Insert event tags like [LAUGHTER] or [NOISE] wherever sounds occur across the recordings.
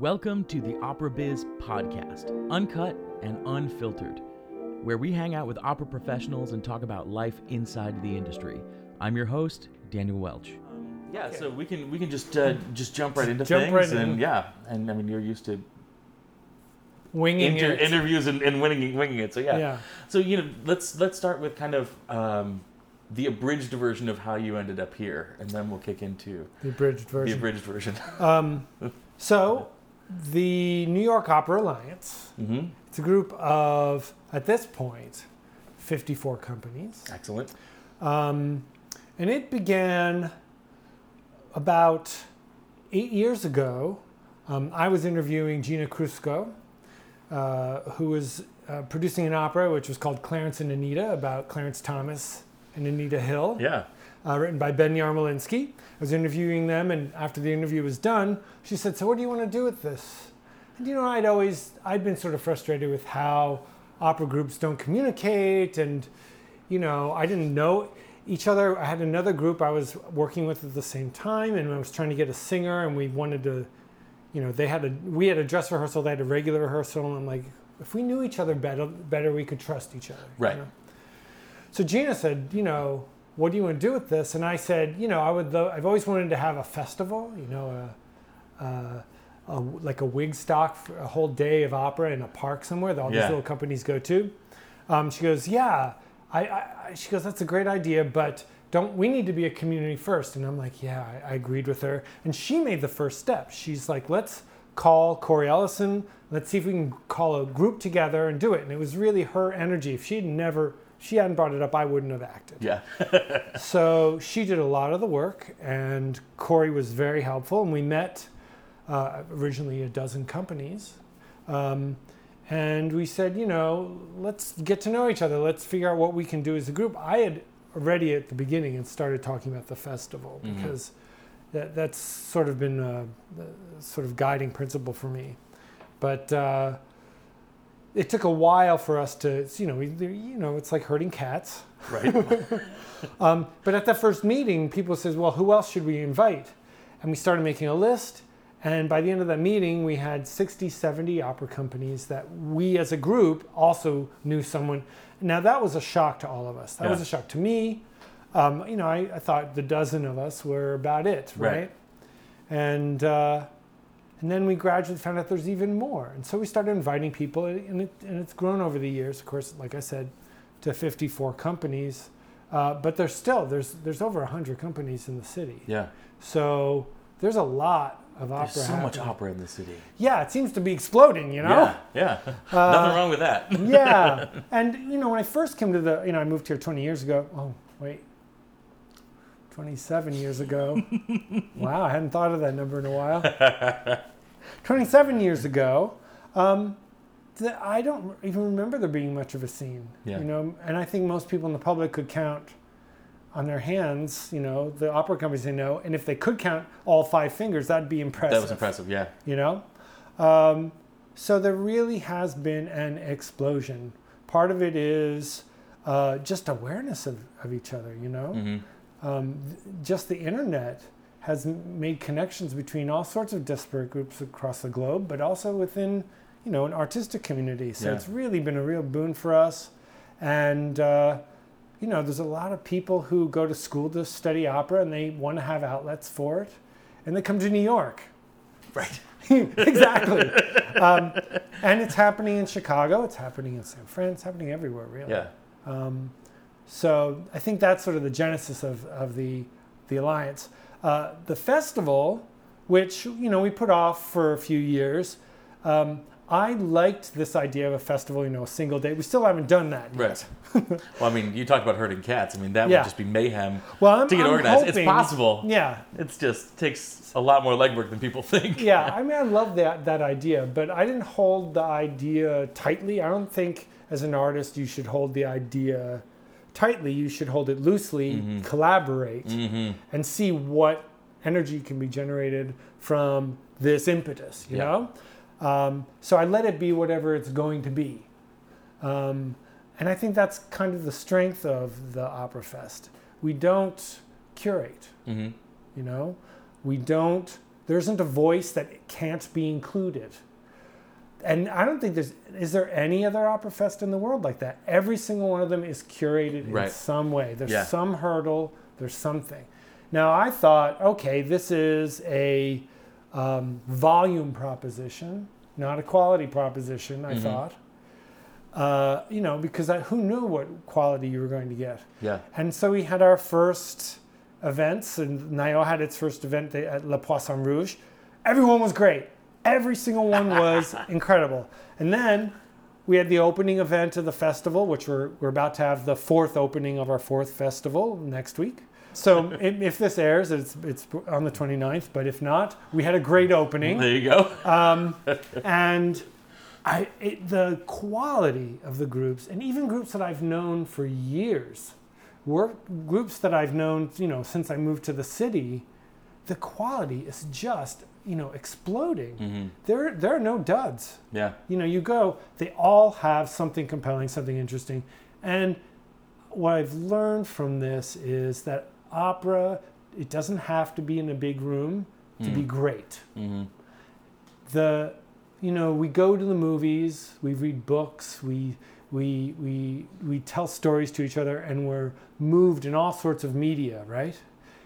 Welcome to the Opera Biz podcast, uncut and unfiltered, where we hang out with opera professionals and talk about life inside the industry. I'm your host, Daniel Welch. Yeah, so we can we can just uh, just jump right into Jump things, right and in. yeah, and I mean you're used to winging inter- it. interviews and, and winning winging it, so yeah. Yeah. So you know, let's let's start with kind of um, the abridged version of how you ended up here, and then we'll kick into the abridged version. the version. abridged version. Um, [LAUGHS] so, the New York Opera Alliance, hmm it's a group of, at this point, 54 companies. Excellent. Um, and it began about eight years ago. Um, I was interviewing Gina Crusco, uh, who was uh, producing an opera which was called Clarence and Anita about Clarence Thomas and Anita Hill. Yeah. Uh, written by Ben Yarmolinsky. I was interviewing them, and after the interview was done, she said, "So what do you want to do with this?" And you know, I'd always I'd been sort of frustrated with how opera groups don't communicate, and you know, I didn't know each other. I had another group I was working with at the same time, and I was trying to get a singer, and we wanted to, you know, they had a we had a dress rehearsal, they had a regular rehearsal, and I'm like, if we knew each other better, better we could trust each other. you Right. know? So Gina said, you know, what do you want to do with this? And I said, you know, I would. Lo- I've always wanted to have a festival. You know, a, a, a like a Wigstock, for a whole day of opera in a park somewhere that all Yeah. these little companies go to. Um, she goes, yeah. I, I, she goes, that's a great idea, but don't we need to be a community first? And I'm like, yeah, I, I agreed with her. And she made the first step. She's like, let's call Cori Ellison. Let's see if we can call a group together and do it. And it was really her energy. If she'd never, she hadn't brought it up, I wouldn't have acted. Yeah. [LAUGHS] So she did a lot of the work, and Cori was very helpful. And we met uh, originally a dozen companies. Um, and we said, you know, let's get to know each other. Let's figure out what we can do as a group. I had already at the beginning and started talking about the festival Mhm. because that, that's sort of been a, a sort of guiding principle for me. But uh, it took a while for us to, you know, we, you know, it's like herding cats. Right. [LAUGHS] Um, but at that first meeting, people says, "Well, who else should we invite?" And we started making a list. And by the end of that meeting, we had 60, 70 opera companies that we as a group also knew someone. Now that was a shock to all of us. That was a shock to me. Um, you know, I, I thought the dozen of us were about it, Right. right? And uh, and then we gradually found out there's even more. And so we started inviting people, and, it, and it's grown over the years. Of course, like I said, to 54 companies. Uh, but there's still there's there's over 100 companies in the city. Yeah. So there's a lot of There's opera. There's so much opera in the city. Yeah, it seems to be exploding. You know. Yeah. Yeah. [LAUGHS] Uh, Nothing wrong with that. [LAUGHS] yeah, [LAUGHS] and you know when I first came to the, you know, I moved here 20 years ago. Oh wait, 27 years ago. wow, I hadn't thought of that number in a while. 27 years ago. Um, th- I don't even remember there being much of a scene. Yeah. You know, and I think most people in the public could count on their hands. You know, the opera companies they know, and if they could count all five fingers, that'd be impressive That was impressive. Yeah. you know um, so there really has been an explosion part of it is uh, just awareness of, of each other you know hmm um, th- just the internet has made connections between all sorts of disparate groups across the globe but also within you know an artistic community so Yeah. it's really been a real boon for us and uh, you know there's a lot of people who go to school to study opera and they want to have outlets for it and they come to new york Right. [LAUGHS] exactly. um, and it's happening in Chicago. It's happening in San Fran. It's happening everywhere, really. Yeah. Um, so I think that's sort of the genesis of, of the the alliance. Uh, the festival, which you know we put off for a few years. Um, I liked this idea of a festival, you know, a single day. We still haven't done that. yet. Right. [LAUGHS] well, I mean, you talked about herding cats. I mean, that Yeah. would just be mayhem Well, I'm, to get I'm organized. It's possible. Yeah, It's just takes a lot more legwork than people [LAUGHS] think. yeah, I mean, I love that that idea, but I didn't hold the idea tightly. I don't think as an artist you should hold the idea tightly. You should hold it loosely, Mhm. collaborate, Mm-hmm. and see what energy can be generated from this impetus. You Yeah. know, um, so I let it be whatever it's going to be, um, and I think that's kind of the strength of the Opera Fest. We don't curate Mm-hmm. you know we don't There isn't a voice that can't be included. And I don't think there's is there any other opera fest in the world like that. Every single one of them is curated in some way. There's Yeah. some hurdle. There's something. Now I thought, okay, this is a um, volume proposition, not a quality proposition. I Mhm. thought, uh, you know, because I, who knew what quality you were going to get. Yeah. And so we had our first events, and Nayo had its first event at Le Poisson Rouge. Everyone was great. Every single one was [LAUGHS] incredible. And then we had the opening event of the festival, which we're, we're about to have the fourth opening of our fourth festival next week. So [LAUGHS] if, this airs, it's, it's on the 29th, but if not, we had a great opening There you go. [LAUGHS] um, and I, it, the quality of the groups, and even groups that I've known for years, work groups that I've known, you know, since I moved to the city, the quality is just, you know, exploding. hmm There, there are no duds. Yeah. You know, you go, they all have something compelling, something interesting. And what I've learned from this is that opera, it doesn't have to be in a big room to be Mhm. great hmm the you know we go to the movies we read books we we we we tell stories to each other and we're moved in all sorts of media right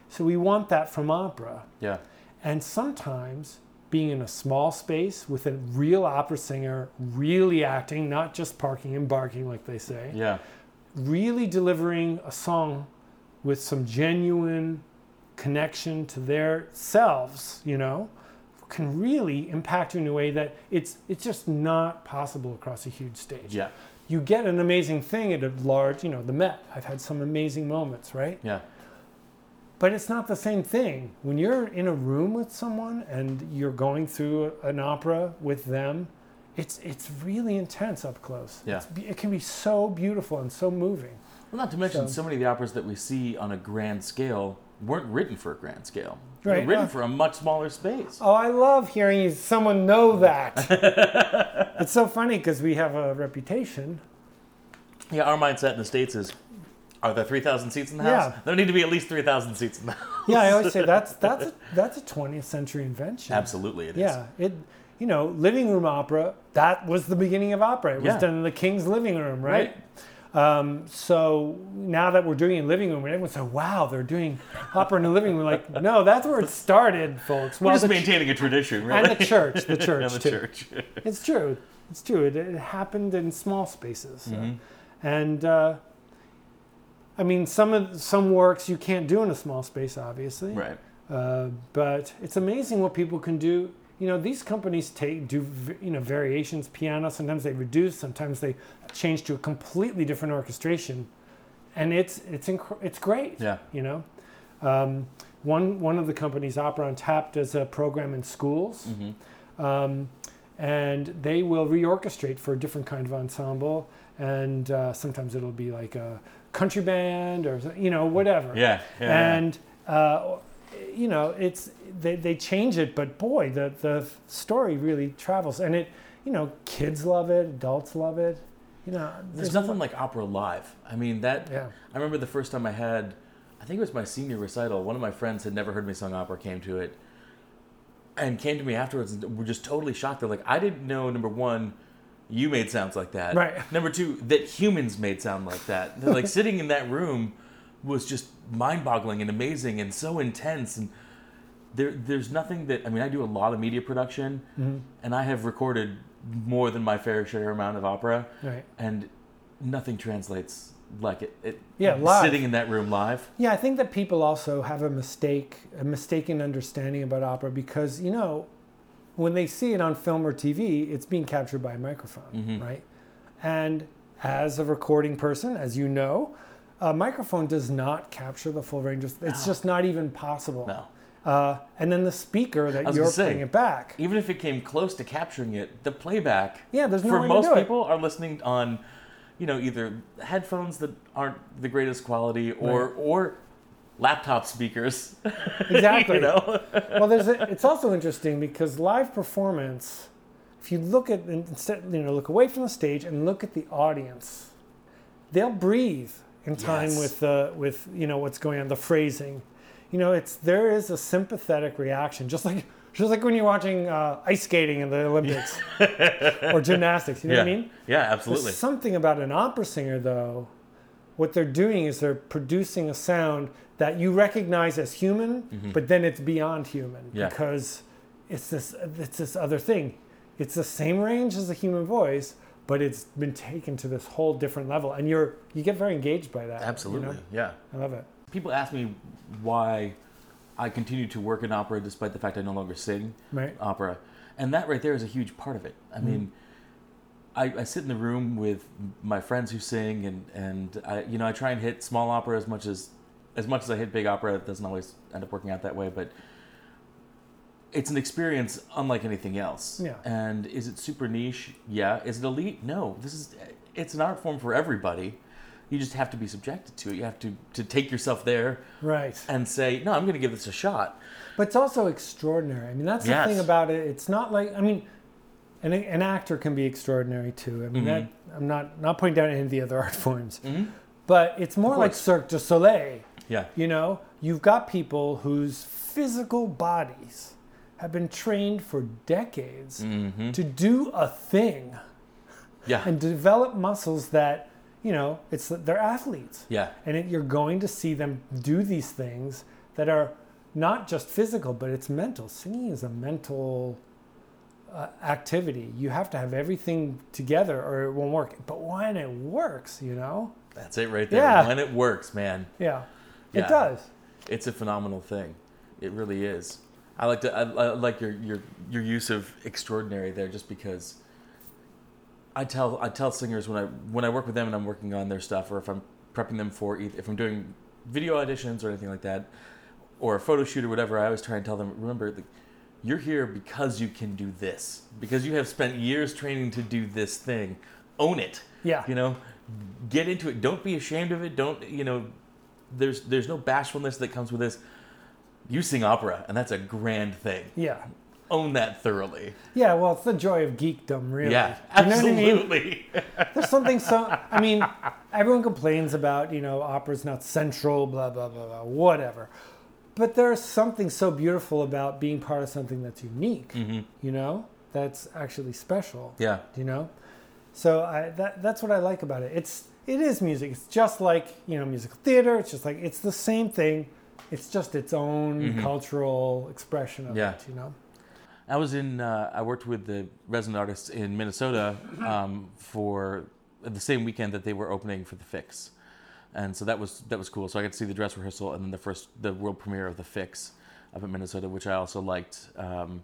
so we want that from opera Yeah. And sometimes being in a small space with a real opera singer really acting not just parking and barking like they say Yeah. really delivering a song with some genuine connection to their selves, you know, can really impact you in a way that it's it's just not possible across a huge stage. Yeah. You get an amazing thing at a large, you know, the Met. I've had some amazing moments, right? Yeah. But it's not the same thing. When you're in a room with someone and you're going through an opera with them, it's it's really intense up close. Yeah. It's, it can be so beautiful and so moving. Well, not to mention, So- so many of the operas that we see on a grand scale weren't written for a grand scale. They were Right, written uh, for a much smaller space. Oh, I love hearing you- someone know that. [LAUGHS] it's so funny because we have a reputation. Yeah, our mindset in the States is are there 3,000 seats in the house? Yeah. There need to be at least 3,000 seats in the house. Yeah, I always say that's [LAUGHS] that's a, that's a 20th century invention. Absolutely, it is. Yeah, it you know living room opera. That was the beginning of opera. It was Yeah. done in the king's living room, right? Um, so now that we're doing it in living room, everyone said, "Wow, they're doing opera in the living room." Like, no, that's where it started, folks. We're just the ch- maintaining a tradition, really. and the church, the [LAUGHS] church And the too. church. It's true. It's true. It, it happened in small spaces, uh, Mhm. and uh, I mean, some of some works you can't do in a small space, obviously. Right. Uh, but it's amazing what people can do. You know, these companies take do you know variations, piano. Sometimes they reduce. Sometimes they change to a completely different orchestration, and it's it's inc- it's great. Yeah. You know, um, one one of the companies, Opera on Tap, does a program in schools hmm um, and they will reorchestrate for a different kind of ensemble and uh, sometimes it'll be like a country band or you know whatever Yeah. yeah, yeah. and uh, you know it's they, they change it but boy the, the story really travels and it you know kids love it adults love it you know There's nothing like opera live. I mean, that. yeah I remember the first time I had, I think it was my senior recital. One of my friends had never heard me sing opera, came to it, and came to me afterwards and were just totally shocked. They're like, I didn't know. Number one, you made sounds like that. Right. [LAUGHS] Number two, that humans made sound like that. They're like [LAUGHS] sitting in that room was just mind-boggling and amazing and so intense and. There, there's nothing that I mean. I do a lot of media production, Mhm. and I have recorded more than my fair share amount of opera right and nothing translates like it. it Yeah, live. Sitting in that room live. Yeah, I think that people also have a mistake, a mistaken understanding about opera because you know, when they see it on film or TV, it's being captured by a microphone, Mhm. right? And as a recording person, as you know, a microphone does not capture the full range of. It's just not even possible. No. Uh, and then the speaker that you're say, putting it back. Even if it came close to capturing it, the playback Yeah, there's no for way most to do people are listening on, you know, either headphones that aren't the greatest quality or or laptop speakers. [LAUGHS] Exactly. you know. well, there's a, it's also interesting because live performance, if you look at instead, you know, look away from the stage and look at the audience, they'll breathe in time Yes. with the with you know what's going on, the phrasing. You know, it's there is a sympathetic reaction, just like Just like when you're watching uh, ice skating in the Olympics [LAUGHS] or gymnastics. You know yeah. what I mean? Yeah, There's absolutely. something about an opera singer, though. What they're doing is they're producing a sound that you recognize as human, but then it's beyond human Mm-hmm. Yeah. because it's this it's this other thing. It's the same range as a human voice, but it's been taken to this whole different level, and you're you get very engaged by that. you know? Absolutely. Yeah. I love it. People ask me why I continue to work in opera despite the fact I no longer sing Right. opera. And that right there is a huge part of it. I mean, I, I sit in the room with my friends who sing, and and I, you know, I try and hit small opera as much as as much as I hit big opera. It doesn't always end up working out that way, but it's an experience unlike anything else. Yeah. And is it super niche? Yeah. Is it elite? No. This is it's an art form for everybody. You just have to be subjected to it. You have to to take yourself there Right. and say, no, I'm going to give this a shot. But it's also extraordinary. I mean, that's the thing about it. It's not like I mean, an, an actor can be extraordinary too. I mean, Mhm. that, I'm not not putting down any of the other art forms, Mm-hmm. but it's more like. Cirque du Soleil. Yeah. You know, you've got people whose physical bodies have been trained for decades Mm-hmm. to do a thing Yeah. and develop muscles that you know it's they're athletes yeah. and it, you're going to see them do these things that are not just physical but it's mental singing is a mental uh, activity you have to have everything together or it won't work but when it works you know That's it right there. Yeah. When it works, man, yeah, Yeah. it does it's a phenomenal thing. It really is. I like to. I, I like your your your use of extraordinary there, just because. I tell I tell singers when I when I work with them and I'm working on their stuff, or if I'm prepping them for if I'm doing video auditions or anything like that, or a photo shoot or whatever, I always try and tell them, remember, like, you're here because you can do this, because you have spent years training to do this thing. Own it. yeah you know get into it don't be ashamed of it don't you know there's there's no bashfulness that comes with this. You sing opera and that's a grand thing. Yeah. Own that thoroughly. Yeah well it's the joy of geekdom really. Yeah Do you know what I mean? absolutely. [LAUGHS] There's something so i mean everyone complains about you know opera's not central blah blah blah blah whatever. But there's something so beautiful about being part of something that's unique hmm you know that's actually special yeah. you know? So I, that, that's what i like about it. It's it is music. It's just like you know musical theater. It's just like it's the same thing. It's just its own Mhm. cultural expression of Yeah. it you know? I was in uh, i worked with the resident artists in minnesota um, for the same weekend that they were opening for the fix. And so that was that was cool. So i got to see the dress rehearsal and then the first the world premiere of the fix up in minnesota which i also liked. Um,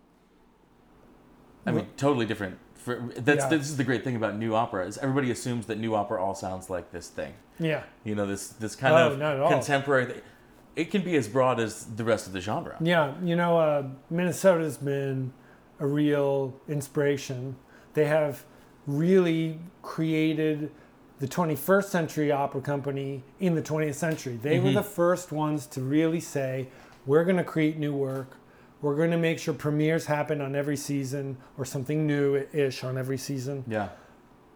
i mean totally different for, that's Yeah. this is the great thing about new opera is everybody assumes that new opera all sounds like this thing yeah you know this this kind Oh, of not at all. contemporary thing. it can be as broad as the rest of the genre Yeah, you know, uh, Minnesota's been a real inspiration. They have really created the 21st century opera company in the 20th century. They were Mhm. the first ones to really say, we're going to create new work. We're going to make sure premieres happen on every season or something new-ish on every season. Yeah.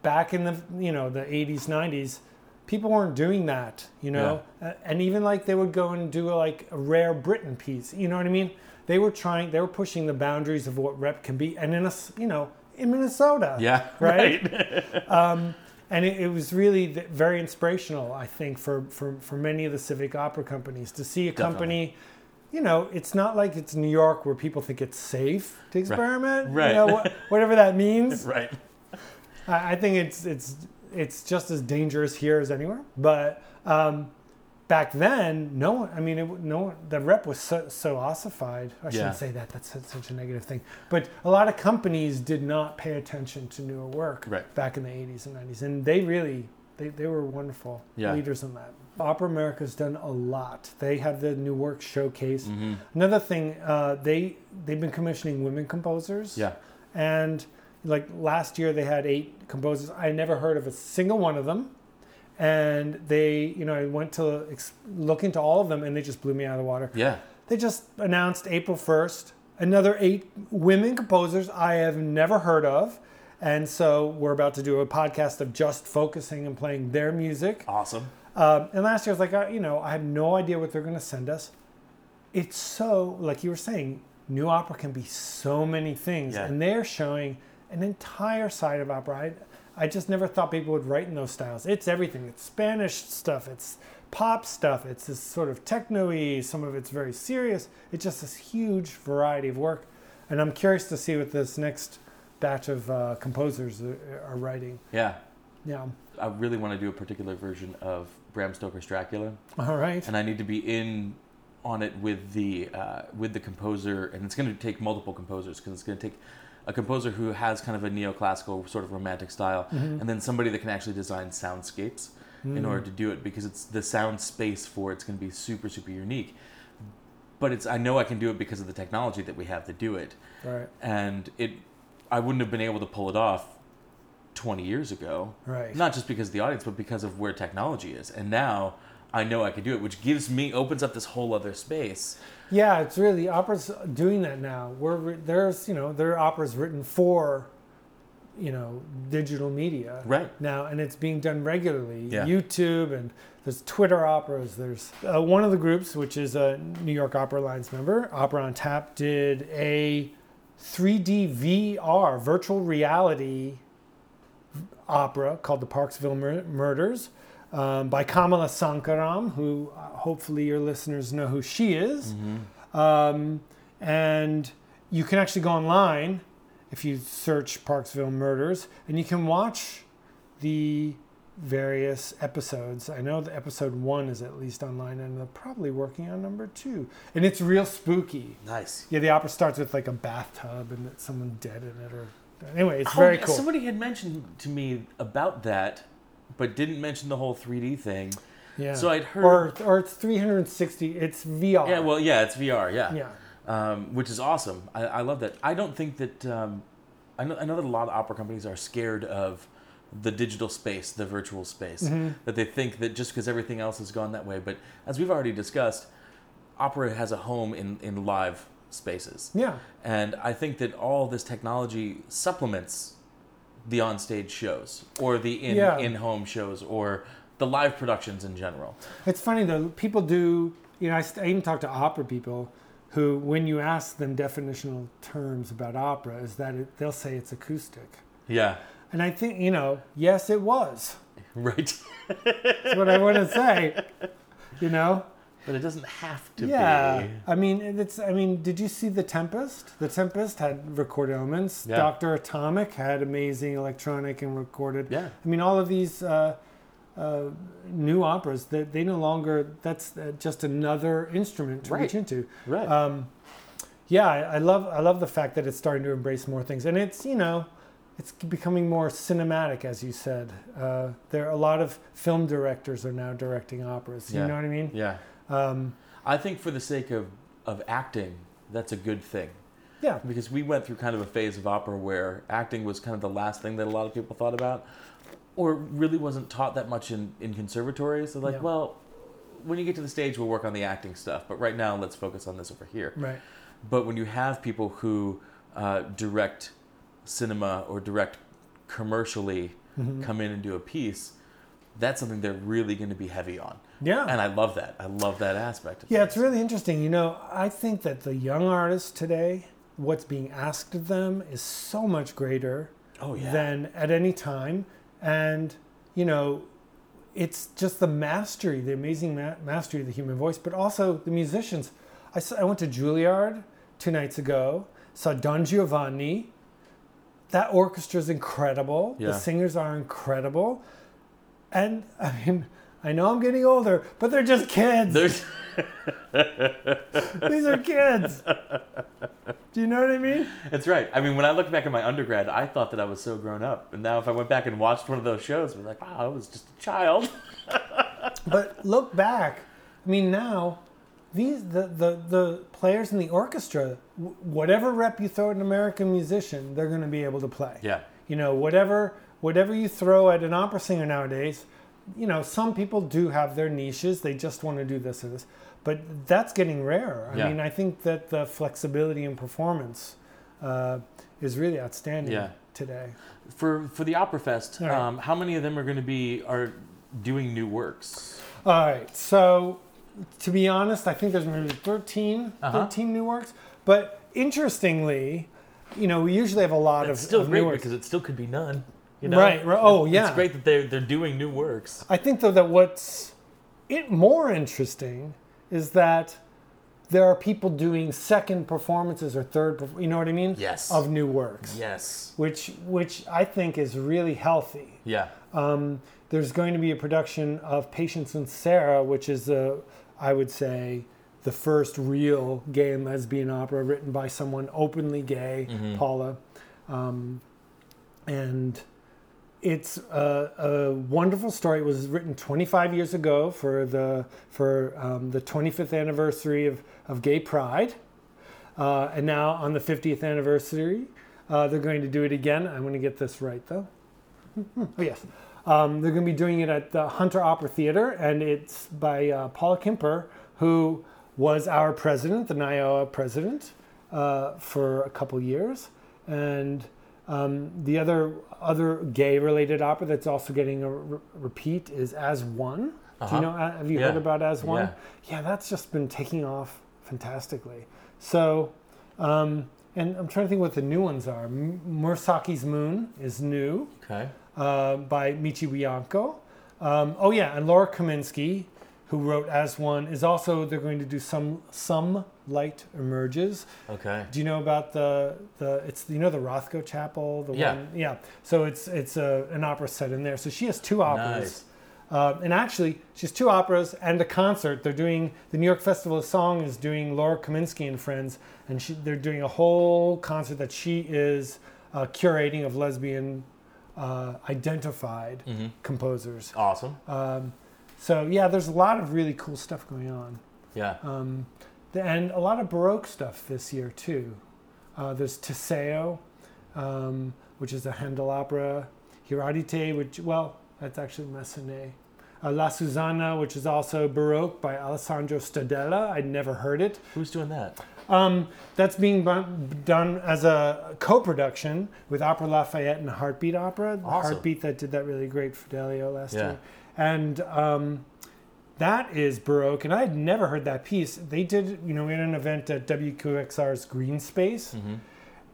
Back in the you know the 80s 90s people weren't doing that you know? Uh, and even like they would go and do like a rare Britten piece you know what i mean? They were trying they were pushing the boundaries of what rep can be and in a you know in minnesota. Yeah [LAUGHS] Right? right, um, and it, it was really very inspirational i think for, for for many of the civic opera companies to see a company you know it's not like it's new york where people think it's safe to experiment Right. you know wha- [LAUGHS] whatever that means [LAUGHS] right I I think it's it's it's just as dangerous here as anywhere. But um, back then, no one. I mean, it, no one. The rep was so, so ossified. I shouldn't Yeah. say that. That's such- such a negative thing. But a lot of companies did not pay attention to newer work Right. back in the '80s and '90s, and they really they, they were wonderful Yeah. leaders in that. Opera America's done a lot. They have the new work showcase. hmm Another thing, uh, they they've been commissioning women composers. Yeah. And like last year they had eight composers. I never heard of a single one of them. And they you know i went to ex- look into all of them and they just blew me out of the water. Yeah. They just announced april 1st another eight women composers i have never heard of and so we're about to do a podcast of just focusing and playing their music awesome um, and last year I was like, uh, you know, I have no idea what they're going to send us. It's so, like you were saying, new opera can be so many things, Yeah. and they're showing an entire side of opera. I, I just never thought people would write in those styles. It's everything. It's Spanish stuff. It's pop stuff. It's this sort of techno-y. Some of it's very serious. It's just this huge variety of work, and I'm curious to see what this next batch of uh, composers are, are writing. Yeah. Yeah. I really want to do a particular version of Bram Stoker's Dracula, All right. and I need to be in on it with the uh, with the composer, and it's going to take multiple composers because it's going to take a composer who has kind of a neoclassical sort of romantic style, Mhm. and then somebody that can actually design soundscapes in Mm. order to do it because it's the sound space for it's going to be super super unique. But it's I know I can do it because of the technology that we have to do it, Right. and it I wouldn't have been able to pull it off 20 years ago Right. not just because of the audience, but because of where technology is. And now I know I can do it, which gives me opens up this whole other space. Yeah, it's really opera's doing that now. We're there's you know there are operas written for, you know, digital media Right. now, and it's being done regularly. Yeah. YouTube and there's Twitter operas. There's uh, one of the groups, which is a New York Opera Alliance member, Opera on Tap, did a 3D VR virtual reality opera called The Parksville Mur- Murders um, by Kamala Sankaram, who uh, hopefully your listeners know who she is. Um, and you can actually go online if you search Parksville Murders, and you can watch the various episodes. I know the episode one is at least online, and they're probably working on number two. And it's real spooky. Nice. Yeah, the opera starts with like a bathtub and that someone's dead in it, or anyway, it's very cool. Somebody had mentioned to me about that, but didn't mention the whole 3D thing. Yeah. So I'd heard. or or it's 360. It's VR. yeah, well, yeah, it's VR, yeah, yeah. Um, which is awesome. I, I love that. I don't think that. Um, I know, I know that a lot of opera companies are scared of the digital space, the virtual space. Mm-hmm. That they think that just because everything else has gone that way. But as we've already discussed, opera has a home in, in live spaces. Yeah. And I think that all this technology supplements the onstage shows or the in Yeah. in home shows or the live productions in general. It's funny though. People do. You know, I, st- I even talk to opera people who, when you ask them definitional terms about opera, is that it, they'll say it's acoustic. Yeah. And I think you know, yes, it was. Right. That's what I want to say. You know. but it doesn't have to yeah. be. I mean, it's. I mean, did you see the Tempest? The Tempest had recorded elements. Yeah. Doctor Atomic had amazing electronic and recorded. Yeah. I mean, all of these uh, uh, new operas that they, no longer. That's uh, just another instrument to Right. reach into. Right. Um, yeah, I, I love. I love the fact that it's starting to embrace more things, and it's you know, it's becoming more cinematic, as you said. Uh, there are a lot of film directors are now directing operas. You Yeah. know what I mean? yeah. Um, I think for the sake of, of acting, that's a good thing. yeah. Because we went through kind of a phase of opera where acting was kind of the last thing that a lot of people thought about, or really wasn't taught that much in, in conservatories. They're like, Yeah. well, when you get to the stage, we'll work on the acting stuff, but right now, let's focus on this over here. Right. But when you have people who uh, direct cinema or direct commercially Mhm. come in and do a piece, that's something they're really going to be heavy on. Yeah. And I love that. I love that aspect. Of Yeah, it's really interesting. You know, I think that the young artists today, what's being asked of them is so much greater Oh, yeah. than at any time. And, you know, it's just the mastery, the amazing ma- mastery of the human voice, but also the musicians. I, saw, I went to Juilliard two nights ago, saw Don Giovanni. That orchestra is incredible. Yeah. The singers are incredible. And, I mean, I know I'm getting older, but they're just kids. There's, [LAUGHS] These are kids. Do you know what I mean? That's right. I mean, when I look back at my undergrad, I thought that I was so grown up, and now if I went back and watched one of those shows, I'm like, wow, I was just a child. [LAUGHS] But look back. I mean, now these the the, the players in the orchestra, whatever rep you throw at an American musician, they're going to be able to play. Yeah. You know, whatever whatever you throw at an opera singer nowadays, you know, some people do have their niches. They just want to do this or this. But that's getting rarer. I Yeah. mean, I think that the flexibility in performance uh, is really outstanding Yeah. today. For for the Opera Fest, right. um, how many of them are going to be are doing new works? All right. So, to be honest, I think there's maybe 13, Uh-huh. 13 new works. But interestingly, you know, we usually have a lot It's of still of great new works. because it still could be none. You know? Right, right. Oh, yeah. It's great that they're they're doing new works. I think though that what's it more interesting is that there are people doing second performances or third, you know what I mean? Yes. Of new works, Yes. which which I think is really healthy. Yeah. Um, there's going to be a production of Patience and Sarah, which is a, I would say, the first real gay and lesbian opera written by someone openly gay, Mhm. Paula, um, and it's a, a wonderful story. It was written 25 years ago for the for um, the 25th anniversary of, of Gay Pride, uh, and now on the 50th anniversary, uh, they're going to do it again. I'm going to get this right though. [LAUGHS] Oh yes, um, they're going to be doing it at the Hunter Opera Theater, and it's by uh, Paula Kimper, who was our president, the NYOA president, uh, for a couple years, and um, the other other gay related opera that's also getting a re- repeat is As One. Do Uh-huh. you know? uh, Have you Yeah. heard about As One? Yeah. Yeah, that's just been taking off fantastically. So, um, and I'm trying to think what the new ones are. M- Murasaki's Moon is new Okay. Uh, by Michi Wiancko. Um, oh yeah, and Laura Kaminsky, who wrote As One, is also they're going to do some some light emerges. Okay. Do you know about the the it's you know the Rothko Chapel? The Yeah. one yeah. So it's it's a, an opera set in there. So she has two operas. Nice. Uh, and actually, she has two operas and a concert. They're doing the New York Festival of Song is doing Laura Kaminsky and friends, and she, they're doing a whole concert that she is uh, curating of lesbian uh, identified hmm composers. Awesome. Um, so yeah, there's a lot of really cool stuff going on, Yeah. um, the- and a lot of Baroque stuff this year too. Uh, there's Teseo, um, which is a Handel opera. Hérodiade, which well, that's actually Massenet. Uh, La Susanna, which is also Baroque by Alessandro Stradella. I'd never heard it. Who's doing that? Um, that's being done as a co-production with Opera Lafayette and Heartbeat Opera. The Awesome. Heartbeat that did that really great Fidelio last Yeah. year, and um, that is Baroque. And I had never heard that piece. They did, you know, we had an event at WQXR's Greene Space, hmm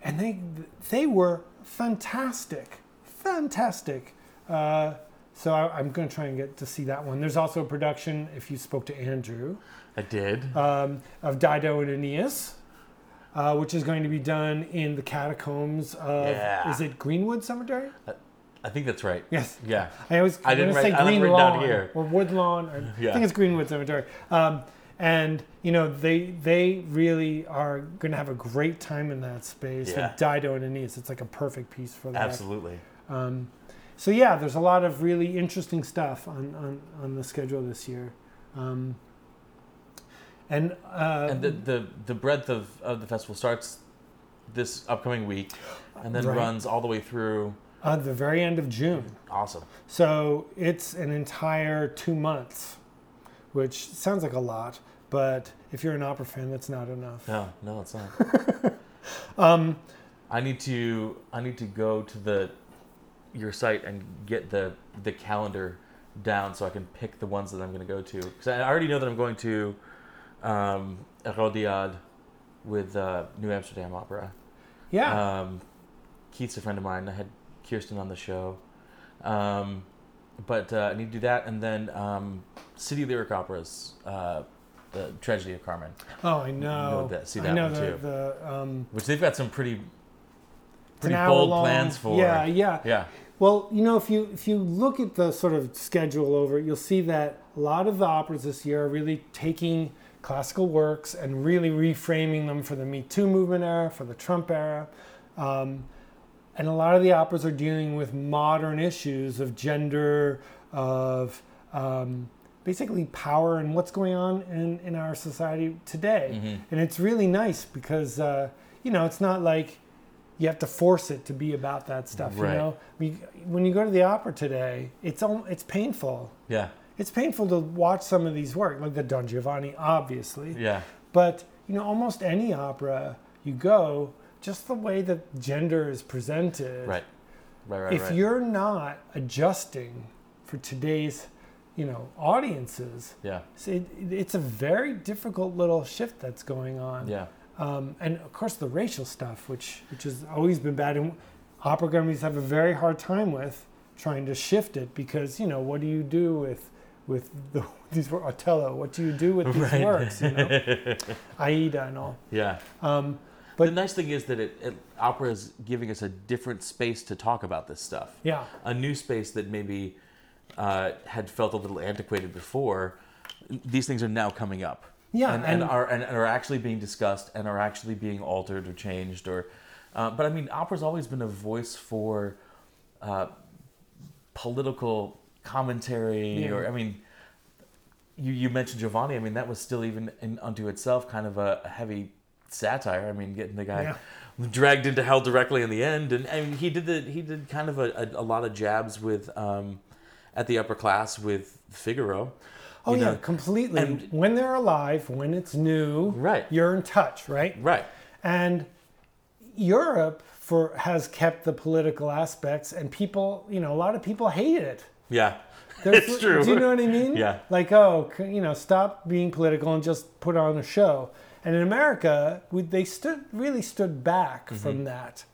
and they they were fantastic, fantastic. Uh, so I, I'm going to try and get to see that one. There's also a production. If you spoke to Andrew I did. um, of Dido and Aeneas, uh, which is going to be done in the catacombs of, Yeah. is it Greenwood Cemetery? I think that's right. Yes. Yeah. I always I didn't to say write- I Green didn't write down Lawn here. or Wood Lawn. Or, I [LAUGHS] think it's Greenwood Cemetery. Um, and you know they they really are going to have a great time in that space Yeah. with Dido and Aeneas. It's like a perfect piece for that. Absolutely. Um, so yeah, there's a lot of really interesting stuff on on, on the schedule this year. Um, and uh, and the, the the breadth of, of the festival starts this upcoming week and then Right. runs all the way through uh, the very end of June. awesome So it's an entire two months, which sounds like a lot, but if you're an opera fan, that's not enough. no no it's not [LAUGHS] Um, i need to i need to go to the your site and get the the calendar down so i can pick the ones that i'm going to go to because i already know that i'm going to um with uh, new amsterdam opera yeah, Um, Keith's a friend of mine. I had Kirsten on the show. Um, but uh, I need to do that. And then um, City Lyric Operas, uh, The Tragedy of Carmen, oh, I know. know that- see I that know one the, too. the um, which they've got some pretty pretty bold hour-long- plans for. Yeah, yeah. Yeah. Well, you know, if you if you look at the sort of schedule over, you'll see that a lot of the operas this year are really taking classical works and really reframing them for the Me Too movement era, for the Trump era, um, and a lot of the operas are dealing with modern issues of gender, of um, basically power and what's going on in, in our society today. Mhm. And it's really nice because uh, you know it's not like you have to force it to be about that stuff. Right. You know, we, when you go to the opera today, it's it's painful. Yeah. It's painful to watch some of these work, like the Don Giovanni, obviously. Yeah. But you know, almost any opera you go, just the way that gender is presented. Right. Right. Right. if right. you're not adjusting for today's, you know, audiences, yeah. it's- it, it's a very difficult little shift that's going on. Yeah. um, and of course the racial stuff, which which has always been bad, and opera companies have a very hard time with trying to shift it because you know what do you do with with the, [LAUGHS] these were Otello. What do you do with these Right. works? You know, [LAUGHS] Aida and all. Yeah. Um, But the nice thing is that it, it, opera is giving us a different space to talk about this stuff. yeah, A new space that maybe uh, had felt a little antiquated before. These things are now coming up. Yeah, and, and, and- are and, are actually being discussed and are actually being altered or changed or. Uh, but I mean, opera's always been a voice for uh, political commentary, Yeah. or I mean, you you mentioned Giovanni. I mean, that was still even in, unto itself kind of a, a heavy satire. I mean, getting the guy Yeah. dragged into hell directly in the end, and, and he did the he did kind of a, a, a lot of jabs with um, at the upper class with Figaro. oh yeah, know. completely. and- when they're alive, when it's new, Right. you're in touch, right? Right. And Europe for has kept the political aspects, and people, you know, a lot of people hate it. Yeah. [LAUGHS] There's- It's true. Do you know what I mean? Yeah. Like, oh, you know, stop being political and just put on a show. And in America, we, they stood really stood back Mm-hmm. from that.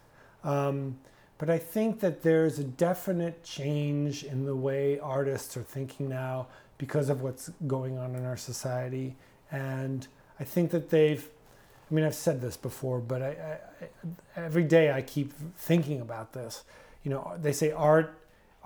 Um, but I think that there's a definite change in the way artists are thinking now because of what's going on in our society. And I think that they've, I mean, I've said this before, but I, I, I, every day I keep thinking about this. You know, they say art,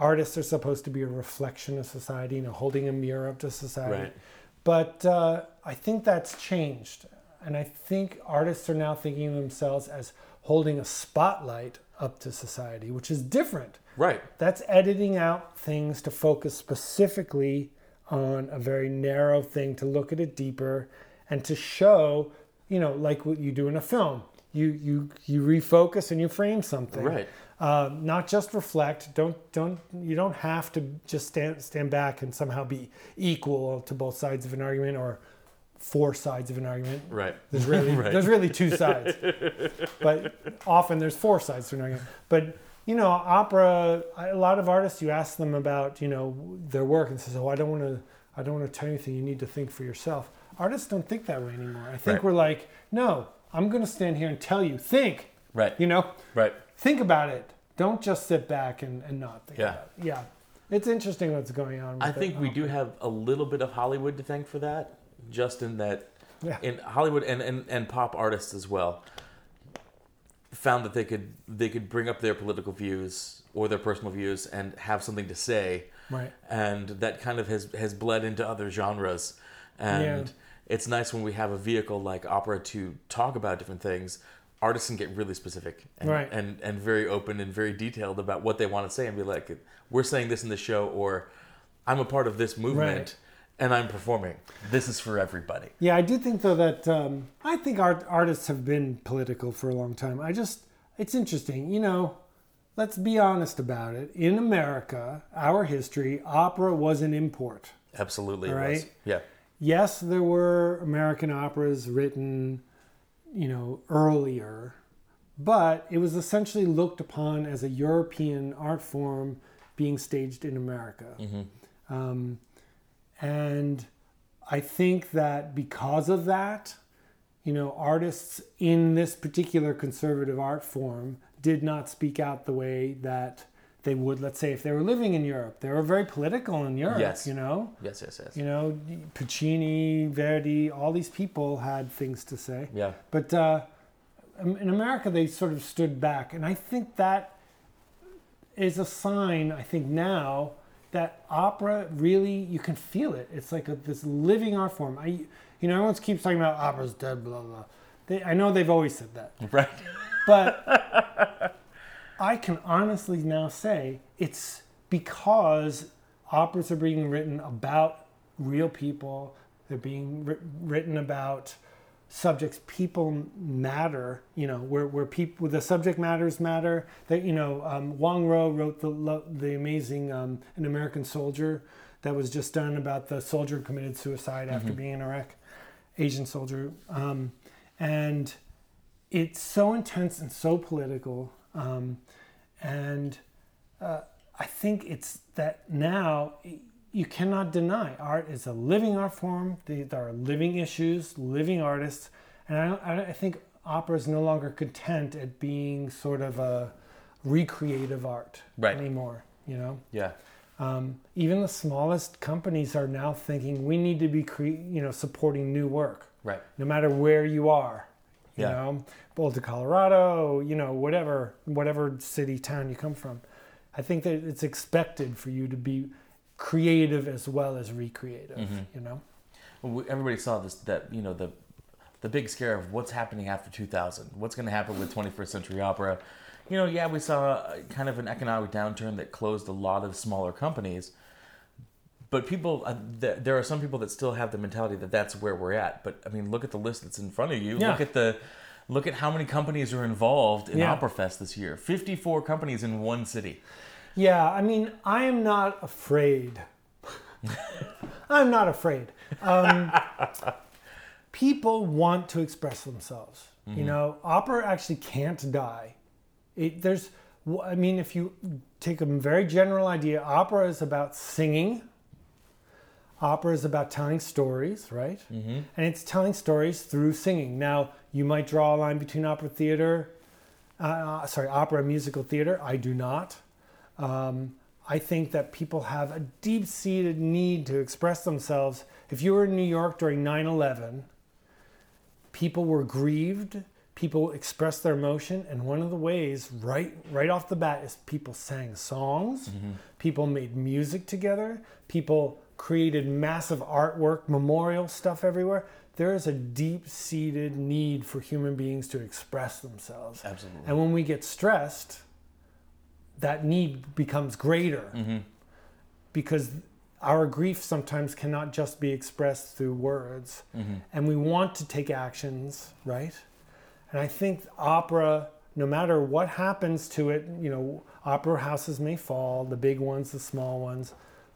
artists are supposed to be a reflection of society, you know, holding a mirror up to society. Right. But uh, I think that's changed. And I think artists are now thinking of themselves as holding a spotlight up to society, which is different. Right. That's editing out things to focus specifically on a very narrow thing, to look at it deeper, and to show, you know, like what you do in a film. You you you refocus and you frame something. Right. Uh, not just reflect. Don't don't you don't have to just stand stand back and somehow be equal to both sides of an argument or four sides of an argument. Right. There's really [LAUGHS] Right. there's really two sides, but often there's four sides to an argument. But you know, opera. A lot of artists, you ask them about you know their work and says, "Oh, I don't want to. I don't want to tell you anything. You need to think for yourself." Artists don't think that way anymore. I think Right. we're like, "No, I'm going to stand here and tell you. Think. Right. You know, Right. Think about it. Don't just sit back and, and not think Yeah. about it." Yeah, it's interesting what's going on. With I it. think we um, do have a little bit of Hollywood to thank for that, just in that Yeah. in Hollywood and, and, and pop artists as well found that they could they could bring up their political views or their personal views and have something to say Right. and that kind of has has bled into other genres and Yeah. it's nice when we have a vehicle like opera to talk about different things artists can get really specific and, Right. and and very open and very detailed about what they want to say and be like we're saying this in the show or i'm a part of this movement Right. and i'm performing this is for everybody Yeah, I do think though that um, I think art, artists have been political for a long time. I just it's interesting, you know. Let's be honest about it. In America, our history, opera was an import. absolutely it was. right. yeah Yes, there were American operas written, you know, earlier, but it was essentially looked upon as a European art form being staged in America. Um, and I think that because of that, you know, artists in this particular conservative art form did not speak out the way that they would, let's say, if they were living in Europe. They were very political in Europe, Yes. you know? yes yes yes You know, Puccini, Verdi, all these people had things to say. yeah But uh, in America, they sort of stood back. And I think that is a sign, I think now, that opera really, you can feel it. It's like a, this living art form. I, you know, everyone keeps talking about opera's dead, blah, blah. They, I know they've always said that. [LAUGHS] right But I can honestly now say it's because operas are being written about real people. They're being wri- written about subjects. People matter. You know, where where people the subject matters matter. That you know, um, Huang Ruo wrote the the amazing um, An American Soldier that was just done about the soldier who committed suicide after being in Iraq, Asian soldier, um, and it's so intense and so political. Um, and uh, I think it's that now you cannot deny art is a living art form. There are living issues, living artists. And I, I I think opera is no longer content at being sort of a recreative art Right. anymore. You know, Yeah. um, even the smallest companies are now thinking we need to be cre- you know supporting new work, Right. no matter where you are. You Yeah. know, Boulder, Colorado, you know, whatever, whatever city, town you come from. I think that it's expected for you to be creative as well as recreative. Mhm. You know. Well, everybody saw this that you know the the big scare of what's happening after 2000 what's going to happen with 21st century opera you know yeah we saw uh, kind of an economic downturn that closed a lot of smaller companies but people uh, th- there are some people that still have the mentality that that's where we're at but i mean look at the list that's in front of you Yeah. look at the look at how many companies are involved in Yeah. opera fest this year 54 companies in one city Yeah, I mean, I am not afraid. [LAUGHS] I'm not afraid. Um, [LAUGHS] people want to express themselves. You know, opera actually can't die. It, there's, I mean, if you take a very general idea, opera is about singing. Opera is about telling stories, right? Mm-hmm. And it's telling stories through singing. Now, you might draw a line between opera theater, uh, sorry, opera and musical theater. I do not. Um, I think that people have a deep seated need to express themselves. If you were in New York during 9 11, people were grieved, people expressed their emotion, and one of the ways, right, right off the bat, is people sang songs, people made music together, people created massive artwork, memorial stuff everywhere. There is a deep seated need for human beings to express themselves. absolutely And when we get stressed, that need becomes greater mm-hmm. because our grief sometimes cannot just be expressed through words. And we want to take actions, right? And I think opera, no matter what happens to it, you know, opera houses may fall, the big ones, the small ones,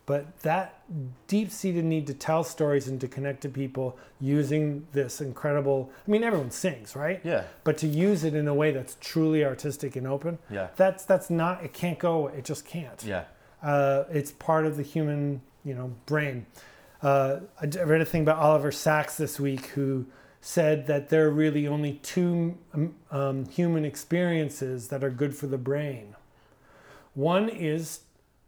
but that deep seated need to tell stories and to connect to people using this incredible, I mean, everyone sings, right? yeah. But to use it in a way that's truly artistic and open yeah. that's that's not it can't go away. it just can't. Yeah. Uh, it's part of the human you know brain. Uh, I read a thing about Oliver Sacks this week who said that there are really only two um, um, human experiences that are good for the brain. One is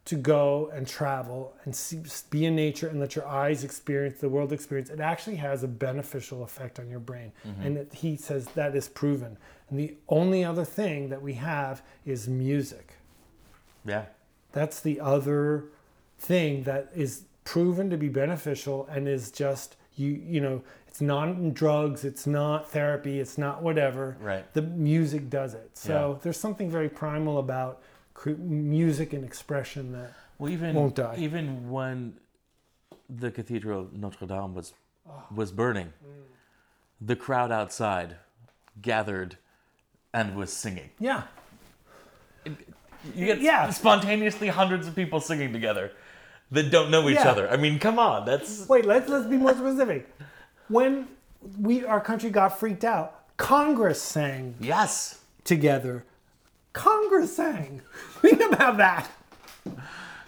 to go and travel and see, be in nature and let your eyes experience the world experience, it actually has a beneficial effect on your brain. Mm-hmm. And it, he says that is proven. And the only other thing that we have is music. yeah That's the other thing that is proven to be beneficial and is just you you know it's not drugs it's not therapy it's not whatever right the music does it so Yeah. there's something very primal about music and expression that Well, even Won't die. even when the Cathedral Notre Dame was Oh. was burning, Mm. the crowd outside gathered and was singing. yeah You get Yeah. spontaneously hundreds of people singing together that don't know each Yeah. other. I mean, come on, that's wait let's let's be more specific when we our country got freaked out congress sang yes, together congress sang [LAUGHS] think about that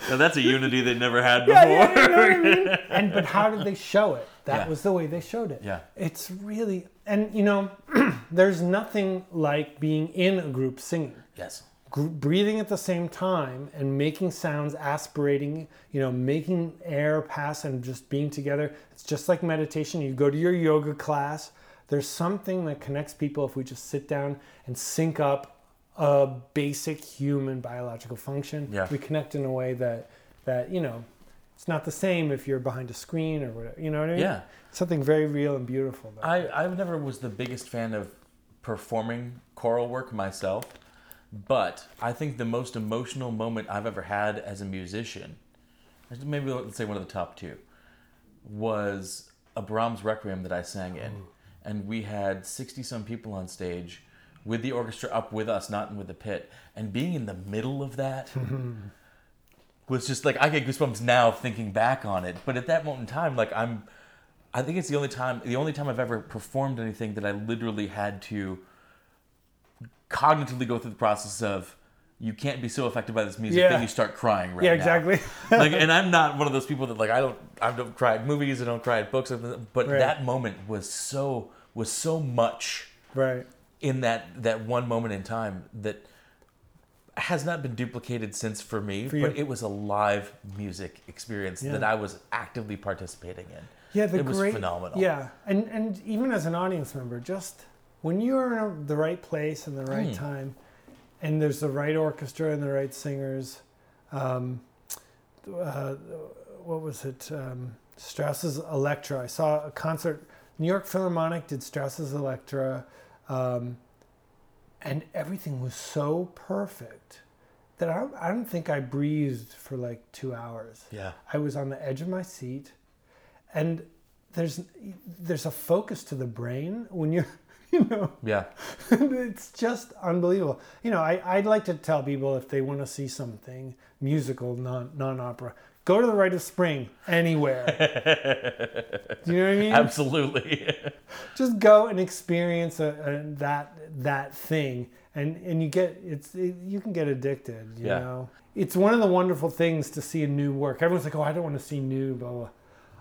now, that's a unity they never had before. Yeah, yeah, you know what I mean? [LAUGHS] And but how did they show it? That Yeah. was the way they showed it. Yeah. It's really and you know, [CLEARS THROAT] there's nothing like being in a group singing. yes, Gr- breathing at the same time and making sounds aspirating you know making air pass and just being together it's just like meditation you go to your yoga class there's something that connects people if we just sit down and sync up a basic human biological function Yeah. we connect in a way that that you know it's not the same if you're behind a screen or whatever you know what i mean yeah. something very real and beautiful it. I I never was the biggest fan of performing choral work myself, but I think the most emotional moment I've ever had as a musician, maybe let's say one of the top two, was a Brahms Requiem that I sang in, and we had sixty some people on stage with the orchestra up with us, not with the pit, and being in the middle of that. [LAUGHS] was just like I get goosebumps now thinking back on it, but at that moment in time, like I'm, I think it's the only time, the only time I've ever performed anything that I literally had to cognitively go through the process of you can't be so affected by this music Yeah. that you start crying right yeah exactly [LAUGHS] like, [LAUGHS] and I'm not one of those people that like I don't I don't cry at movies, I don't cry at books, but Right. that moment was so was so much right in that that one moment in time that has not been duplicated since for me, For but it was a live music experience Yeah. that I was actively participating in. Yeah, the it was great, phenomenal. Yeah, and and even as an audience member, just when you're in the right place and the right Mm. time, and there's the right orchestra and the right singers, um, uh, what was it? Um, Strauss's Elektra. I saw a concert. New York Philharmonic did Strauss's Elektra, um, and everything was so perfect that I, I don't think I breathed for like two hours. Yeah. I was on the edge of my seat, and there's there's a focus to the brain when you're [LAUGHS] you know Yeah. [LAUGHS] it's just unbelievable. You know, I I'd like to tell people if they want to see something musical, non non opera, go to the Rite of Spring anywhere. [LAUGHS] Do you know what I mean? Absolutely. [LAUGHS] Just go and experience a, a, that that thing, and and you get it's it, you can get addicted. You Yeah. know, it's one of the wonderful things to see a new work. Everyone's like, oh, I don't want to see new, blah blah.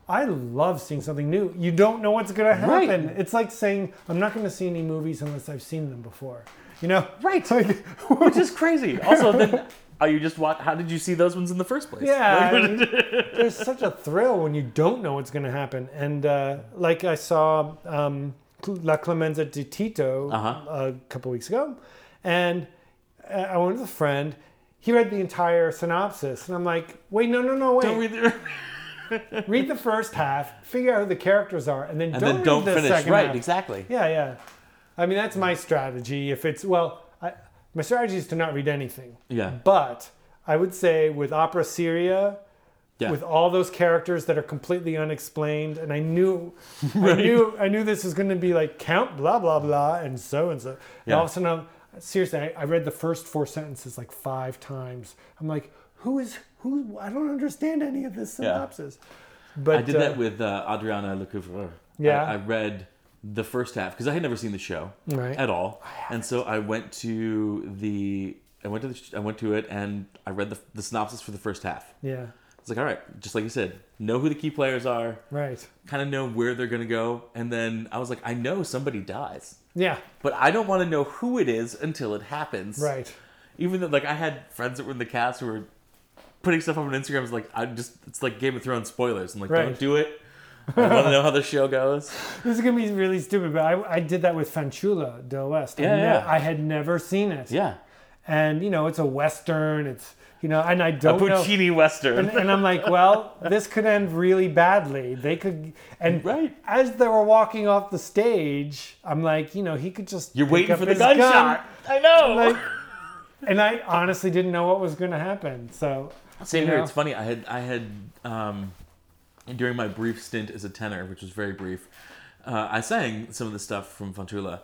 I love seeing something new. You don't know what's going to Right. happen. It's like saying I'm not going to see any movies unless I've seen them before. You know, Right. [LAUGHS] Like, Which is crazy. Also, then are you just watch? How did you see those ones in the first place? Yeah, I mean, [LAUGHS] there's such a thrill when you don't know what's going to happen. And uh, like I saw um, La Clemenza di Tito Uh-huh. a couple weeks ago, and uh, I went with a friend. He read the entire synopsis, and I'm like, "Wait, no, no, no, wait! don't read the, [LAUGHS] read the first half, figure out who the characters are, and then and don't then don't read the finish. second Right. half." Exactly. Yeah, yeah. I mean, that's my strategy. If it's well, I, my strategy is to not read anything. Yeah. But I would say with opera seria, Yeah. with all those characters that are completely unexplained, and I knew, I knew, I knew this was going to be like Count blah blah blah and so and so. And Yeah. all of a sudden, I'm, seriously, I, I read the first four sentences like five times. I'm like, who is who? I don't understand any of this synopsis. Yeah. But I did uh, that with uh, Adriana Lecouvreur. Yeah. I, I read the first half because I had never seen the show Right. at all, oh, and so I went to the I went to the, I went to it and I read the, the synopsis for the first half. Yeah. It's like all right, just like you said, know who the key players are, Right. kind of know where they're gonna go, and then I was like, I know somebody dies, Yeah. but I don't want to know who it is until it happens. Right. Even though like I had friends that were in the cast who were putting stuff up on Instagram. It's like I just it's like Game of Thrones spoilers. I'm like, Right. don't do it. [LAUGHS] I want to know how the show goes. This is gonna be really stupid, but I, I did that with Fanciulla del West. I Yeah, ne- yeah. I had never seen it. Yeah, and you know it's a western it's you know and I don't know Puccini western. and, and i'm like well [LAUGHS] this could end really badly they could and Right. as they were walking off the stage i'm like you know he could just You're waiting for the gunshot. I know. gun, like [LAUGHS] and i honestly didn't know what was going to happen so Same here. know? It's funny. I had I had um, during my brief stint as a tenor, which was very brief, uh, I sang some of the stuff from Fanciulla.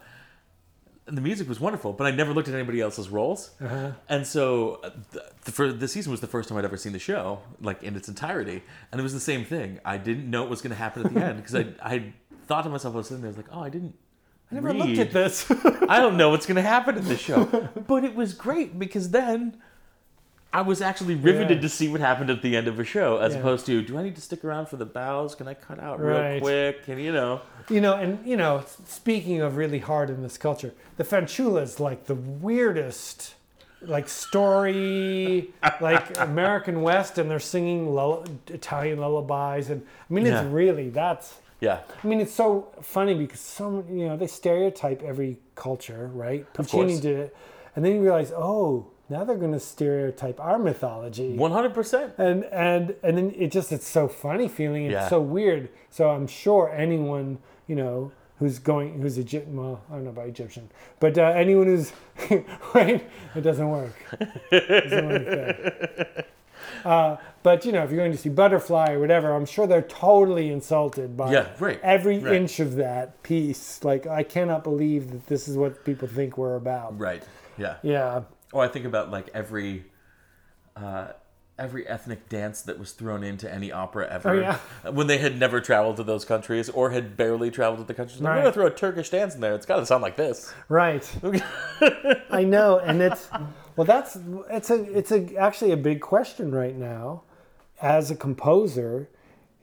And the music was wonderful, but I never looked at anybody else's roles. uh-huh. And so, uh, the, the, for the season was the first time I'd ever seen the show, like in its entirety, and it was the same thing. I didn't know what was going to happen at the end because I I thought to myself, I was sitting there, I was like, oh, I didn't. i never looked at this [LAUGHS] I don't know what's going to happen in this show. but it was great because then I was actually riveted Yeah. to see what happened at the end of a show as Yeah. opposed to, do I need to stick around for the bows? Can I cut out real quick? And you know, You know, and you know, speaking of really hard in this culture, the Fanciulla is like the weirdest, like story, [LAUGHS] like American West, and they're singing lull- Italian lullabies, and I mean, it's Yeah. really that's. yeah. I mean, it's so funny because some, you know, they stereotype every culture, right? Puccini did it, and then you realize, oh, now they're going to stereotype our mythology 100%. and and and then it just it's so funny feeling it's Yeah. so weird so i'm sure anyone you know who's going who's egyptian well i don't know about egyptian but uh, anyone who's [LAUGHS] right it doesn't work it doesn't work. [LAUGHS] Uh, but you know if you're going to see butterfly or whatever i'm sure they're totally insulted by Yeah, right, every right. inch of that piece like i cannot believe that this is what people think we're about Right. Yeah. yeah Or I think about like every. Uh, Every ethnic dance that was thrown into any opera ever, Oh, yeah. when they had never traveled to those countries or had barely traveled to the countries, like, Right. we're gonna throw a Turkish dance in there. It's got to sound like this. Right. [LAUGHS] I know, and it's well. That's it's a it's a actually a big question right now, as a composer,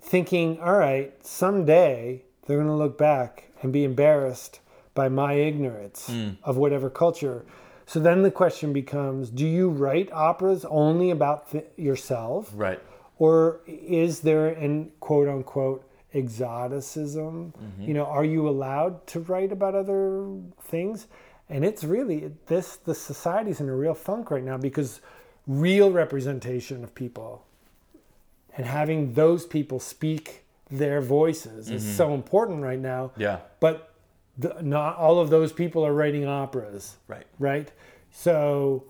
thinking, all right, someday they're going to look back and be embarrassed by my ignorance of whatever culture. So then the question becomes do you write operas only about th- yourself? Right. Or is there an quote unquote exoticism? Mm-hmm. You know, are you allowed to write about other things? And it's really this the society's in a real funk right now because real representation of people and having those people speak their voices is mm-hmm. so important right now. Yeah. But the, not all of those people are writing operas Right. right? So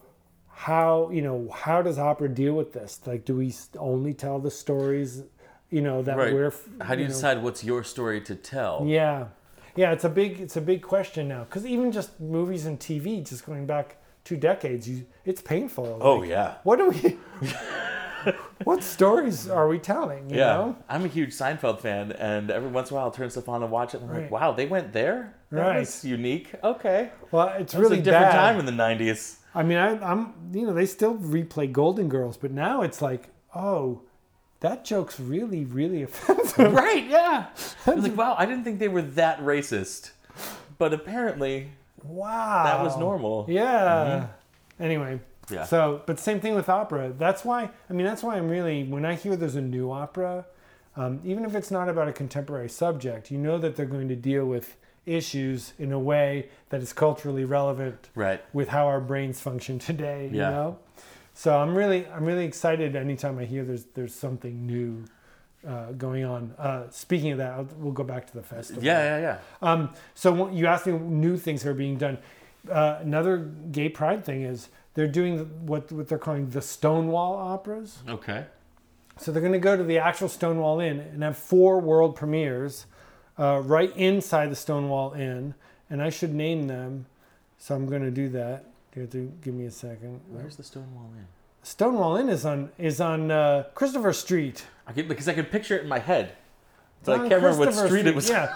how you know how does opera deal with this? Like, do we only tell the stories, you know, that Right. we're? How do you know- decide what's your story to tell? Yeah, yeah, it's a big it's a big question now because even just movies and TV, just going back two decades, you it's painful. Oh Like, yeah. what do we? [LAUGHS] [LAUGHS] what stories are we telling? You Yeah, know? I'm a huge Seinfeld fan, and every once in a while I'll turn stuff on and watch it. And I'm Right. like, wow, they went there. That Right. was unique. Okay, Well, it's it was really a different bad. time in the '90s. I mean, I, I'm, you know, they still replay Golden Girls, but now it's like, oh, that joke's really, really [LAUGHS] offensive. right? Yeah. I was like, [LAUGHS] wow, I didn't think they were that racist, but apparently Wow. that was normal. Yeah. Mm-hmm. Anyway. Yeah. So, but same thing with opera. That's why, I mean, that's why I'm really, when I hear there's a new opera, um, even if it's not about a contemporary subject, you know that they're going to deal with issues in a way that is culturally relevant Right. with how our brains function today. You Yeah. know. So I'm really, I'm really excited anytime I hear there's there's something new uh, going on. Uh, speaking of that, I'll, we'll go back to the festival. Yeah, yeah, yeah. Um, so you asked me new things that are being done. Uh, another gay pride thing is they're doing what what they're calling the Stonewall operas. Okay. So they're going to go to the actual Stonewall Inn and have four world premieres uh, right inside the Stonewall Inn, and I should name them. So I'm going to do that. You have to give me a second. Where's the Stonewall Inn? Stonewall Inn is on is on uh, Christopher Street. I can, because I can picture it in my head, but I can't remember what Christopher street it was. Yeah.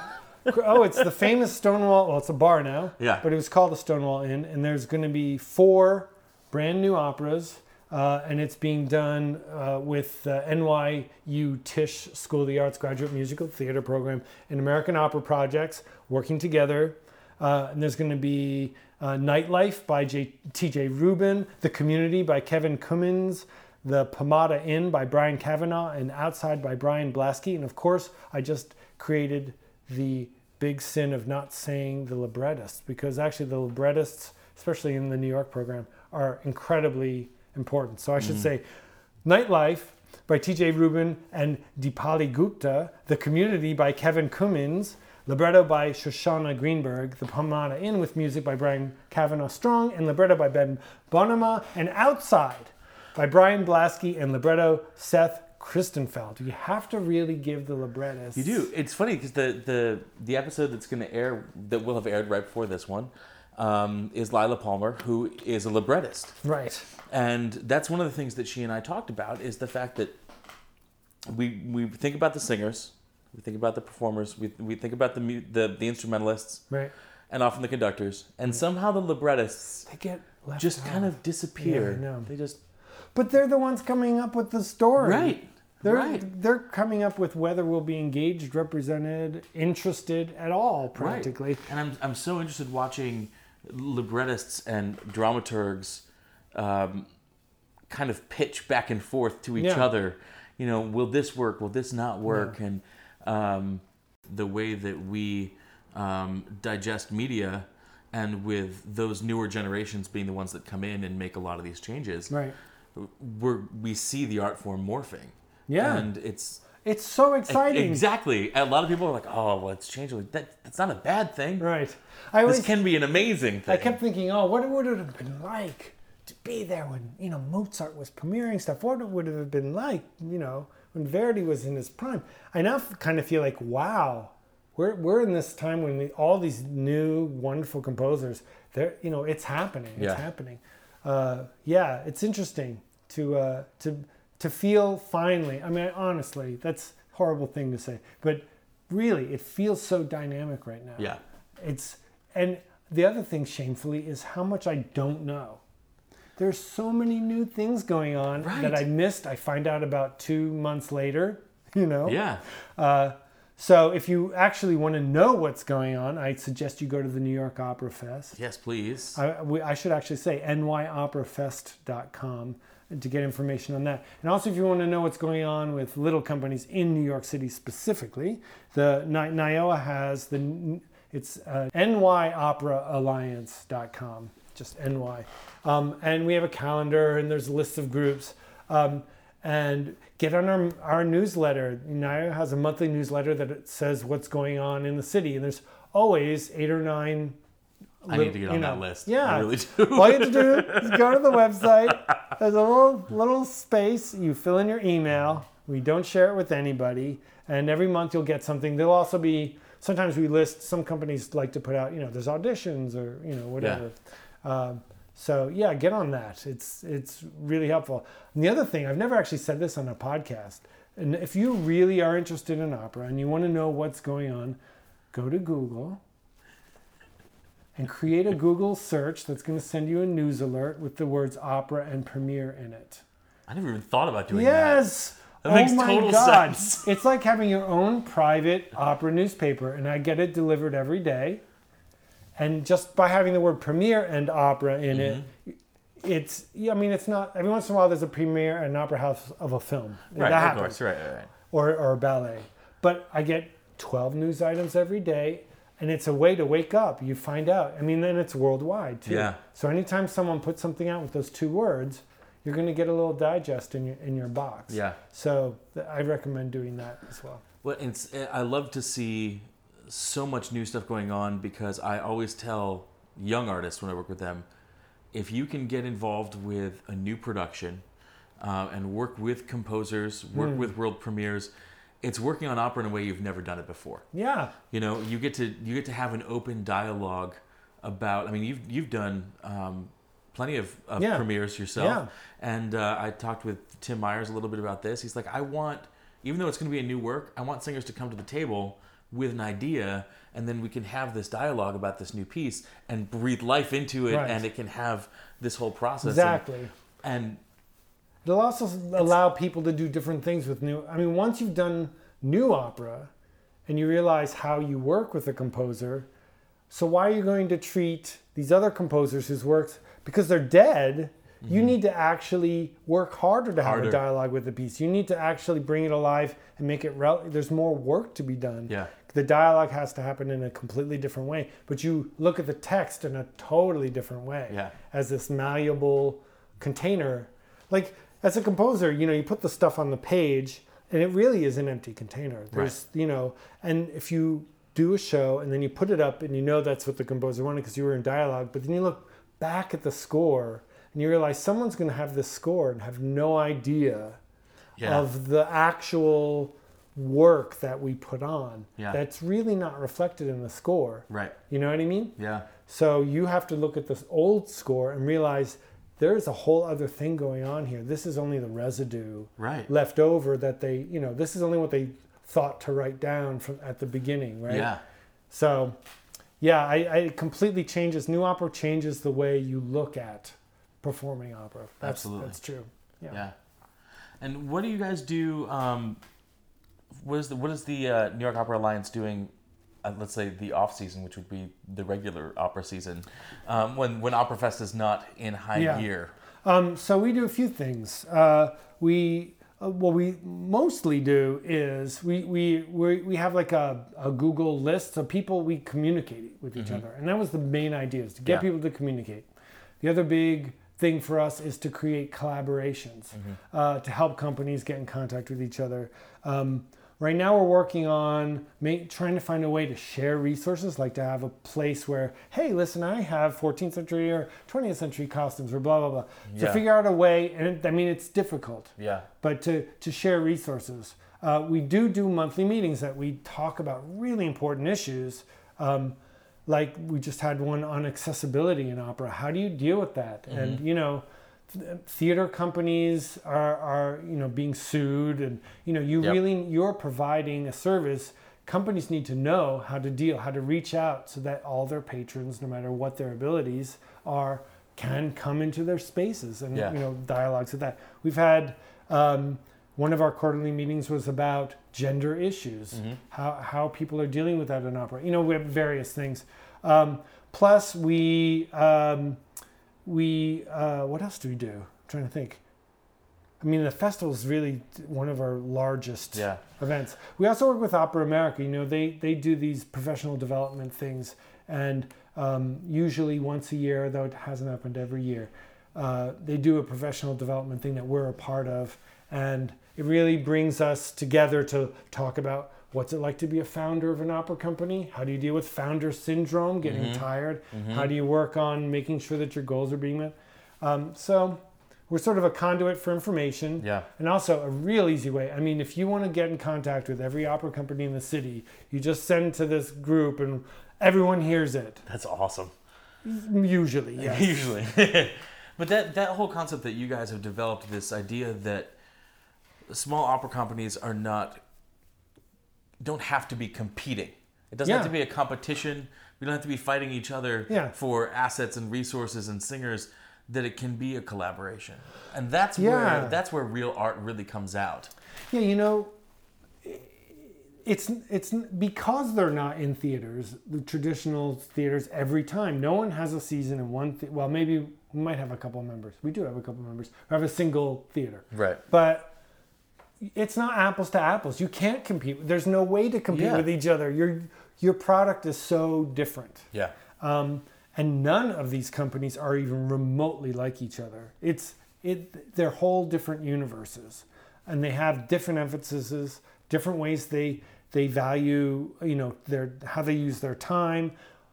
oh, it's the famous Stonewall. Well, it's a bar now. [LAUGHS] Yeah. But it was called the Stonewall Inn, and there's going to be four brand new operas, uh, and it's being done uh, with uh, NYU Tisch School of the Arts Graduate Musical Theater Program and American Opera Projects working together. Uh, and there's going to be uh, Nightlife by T.J. Rubin, The Community by Kevin Cummins, The Pomada Inn by Brian Kavanaugh, and Outside by Brian Blasky. And of course, I just created the big sin of not saying the librettists because actually the librettists, especially in the New York program, are incredibly important. So I should mm. say Nightlife by TJ Rubin and Dipali Gupta, The Community by Kevin Cummins, libretto by Shoshana Greenberg, The Pomada Inn with music by Brian Kavanaugh Strong, and libretto by Ben Bonema, and Outside by Brian Blasky and libretto Seth Christenfeld. You have to really give the librettists. You do. It's funny because the, the the episode that's going to air that will have aired right before this one um, is Lila Palmer, who is a librettist, Right. and that's one of the things that she and I talked about is the fact that we we think about the singers, we think about the performers, we, we think about the, the the instrumentalists, Right. and often the conductors, and somehow the librettists They get just kind of disappear. Yeah. They just But they're the ones coming up with the story. right. They're, right. they're coming up with whether we'll be engaged, represented, interested at all, practically. Right. And I'm, I'm so interested watching librettists and dramaturgs um, kind of pitch back and forth to each Yeah. other. You know, will this work? Will this not work? And um, the way that we um, digest media and with those newer generations being the ones that come in and make a lot of these changes, Right. we're, we see the art form morphing. Yeah. And it's It's so exciting. Exactly. A lot of people are like, "Oh, well, it's changing." That that's not a bad thing. Right. I always, This can be an amazing thing. I kept thinking, oh, what would it have been like to be there when, you know, Mozart was premiering stuff? What would it have been like, you know, when Verdi was in his prime? I now kind of feel like, wow, we're, we're in this time when we, all these new wonderful composers, they're, you know, it's happening. It's Yeah. happening. Uh, yeah, it's interesting to, uh, to, to feel finally. I mean, honestly, that's a horrible thing to say, but really, it feels so dynamic right now. Yeah. It's and the other thing, shamefully, is how much I don't know. There's so many new things going on Right. that I missed. I find out about two months later. [LAUGHS] You know. Yeah. Uh, So if you actually want to know what's going on, I suggest you go to the New York Opera Fest. Yes, please. I, we, I should actually say nyoperafest.com to get information on that. And also, if you want to know what's going on with little companies in New York City specifically, the Ni- NYOA has the it's uh, nyoperaalliance.com, just ny. Um, and we have a calendar and there's lists of groups. Um, and get on our, our newsletter. NYOA has a monthly newsletter that says what's going on in the city. And there's always eight or nine I need to get on you that list. Yeah. I really do. All you have to do is go to the website. [LAUGHS] There's a little little space. You fill in your email. We don't share it with anybody. And every month you'll get something. There'll also be sometimes we list. Some companies like to put out. You know, there's auditions or you know whatever. Um, so yeah, get on that. It's it's really helpful. And the other thing, I've never actually said this on a podcast. And if you really are interested in opera and you want to know what's going on, go to Google and create a Google search that's going to send you a news alert with the words opera and premiere in it. I never even thought about doing that. Yes. That oh makes my total God. sense. [LAUGHS] It's like having your own private opera newspaper, and I get it delivered every day. And just by having the word premiere and opera in it, Mm-hmm. it's, yeah, I mean, it's not, every once in a while there's a premiere at an opera house of a film. Right, that of happens course. Right, right, right. or, or a ballet. But I get 12 news items every day, and it's a way to wake up. You find out. I mean, then it's worldwide too. Yeah. So anytime someone puts something out with those two words, you're going to get a little digest in your in your box. Yeah. So th- I recommend doing that as well. Well, it's, I love to see so much new stuff going on because I always tell young artists when I work with them, if you can get involved with a new production uh, and work with composers, work Hmm. with world premieres, it's working on opera in a way you've never done it before. Yeah. You know, you get to you get to have an open dialogue about. I mean, you've you've done um, plenty of, of Yeah. premieres yourself, Yeah. and uh, I talked with Tim Myers a little bit about this. He's like, I want, even though it's going to be a new work, I want singers to come to the table with an idea, and then we can have this dialogue about this new piece and breathe life into it, Right. and it can have this whole process. And- Exactly. And, It'll also allow people to do different things with new. I mean, once you've done new opera, and you realize how you work with a composer, so why are you going to treat these other composers whose works because they're dead? You mm-hmm. need to actually work harder to have a dialogue with the piece. You need to actually bring it alive and make it. Rel- There's more work to be done. Yeah. The dialogue has to happen in a completely different way, but you look at the text in a totally different way Yeah. as this malleable container. Like as a composer, you know, you put the stuff on the page and it really is an empty container. There's, you know, and if you do a show and then you put it up and you know that's what the composer wanted because you were in dialogue, but then you look back at the score and you realize someone's going to have this score and have no idea yeah. of the actual work that we put on. Yeah. That's really not reflected in the score. right. You know what I mean? Yeah. So you have to look at this old score and realize there's a whole other thing going on here. This is only the residue Right. left over that they, you know, this is only what they thought to write down from at the beginning, right? Yeah. So, yeah, I, I it completely changes. New opera changes the way you look at performing opera. That's, Absolutely. that's true. Yeah. Yeah. And what do you guys do? Um, what is the what is the uh, New York Opera Alliance doing? Uh, let's say the off season, which would be the regular opera season, um, when when Opera Fest is not in high Yeah. gear. Um, so we do a few things. Uh, we uh, what we mostly do is we we we, we have like a, a Google list of people we communicate with each other, and that was the main idea is to get Mm-hmm. Yeah. people to communicate. The other big thing for us is to create collaborations Mm-hmm. uh, to help companies get in contact with each other. Um, Right now, we're working on ma- trying to find a way to share resources, like to have a place where, hey, listen, I have 14th century or 20th century costumes, or blah blah blah. Yeah. figure out a way, and it, I mean, it's difficult, Yeah. but to to share resources. Uh, we do do monthly meetings that we talk about really important issues. Um, like we just had one on accessibility in opera. How do you deal with that? And you know, theater companies are are you know being sued, and you know you Yep. really you're providing a service. Companies need to know how to deal, how to reach out, so that all their patrons, no matter what their abilities are, can come into their spaces and Yeah. you know dialogues with that. We've had. Um, one of our quarterly meetings was about gender issues, Mm-hmm. how, how people are dealing with that in opera. You know, we have various things. Um, plus, we, um, we uh, what else do we do? I'm trying to think. I mean, the festival is really one of our largest Yeah. events. We also work with Opera America. You know, they they do these professional development things, and um, usually once a year, though it hasn't happened every year, uh, they do a professional development thing that we're a part of, and it really brings us together to talk about what's it like to be a founder of an opera company. How do you deal with founder syndrome, getting tired? How do you work on making sure that your goals are being met? Um, so. We're sort of a conduit for information. Yeah. And also a real easy way. I mean, if you want to get in contact with every opera company in the city, you just send to this group and everyone hears it. That's awesome. Usually, [LAUGHS] yes. Usually. [LAUGHS] but that that whole concept that you guys have developed this idea that small opera companies are not don't have to be competing. It doesn't have to be a competition. We don't have to be fighting each other Yeah. for assets and resources and singers. That it can be a collaboration, and that's Yeah. where that's where real art really comes out. Yeah, you know, it's it's because they're not in theaters, the traditional theaters every time. No one has a season in one. The- well, maybe we might have a couple of members. We do have a couple members. We have a single theater. Right. but it's not apples to apples. You can't compete. There's no way to compete Yeah. with each other. Your your product is so different, Yeah. um, and none of these companies are even remotely like each other. It's it they're whole different universes, and they have different emphases, different ways they they value you know their how they use their time,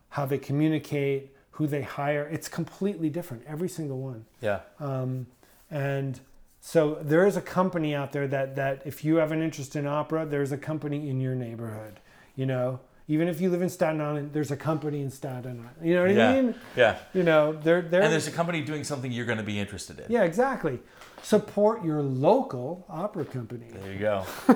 how they communicate, who they hire. It's completely different. Every single one. Yeah. Um, and so there is a company out there that that if you have an interest in opera, there's a company in your neighborhood. You know, even if you live in Staten Island, there's a company in Staten Island. You know what Yeah. I mean? Yeah. You know, they're they're And there's a company doing something you're going to be interested in. yeah, exactly. Support your local opera company. There you go. [LAUGHS] I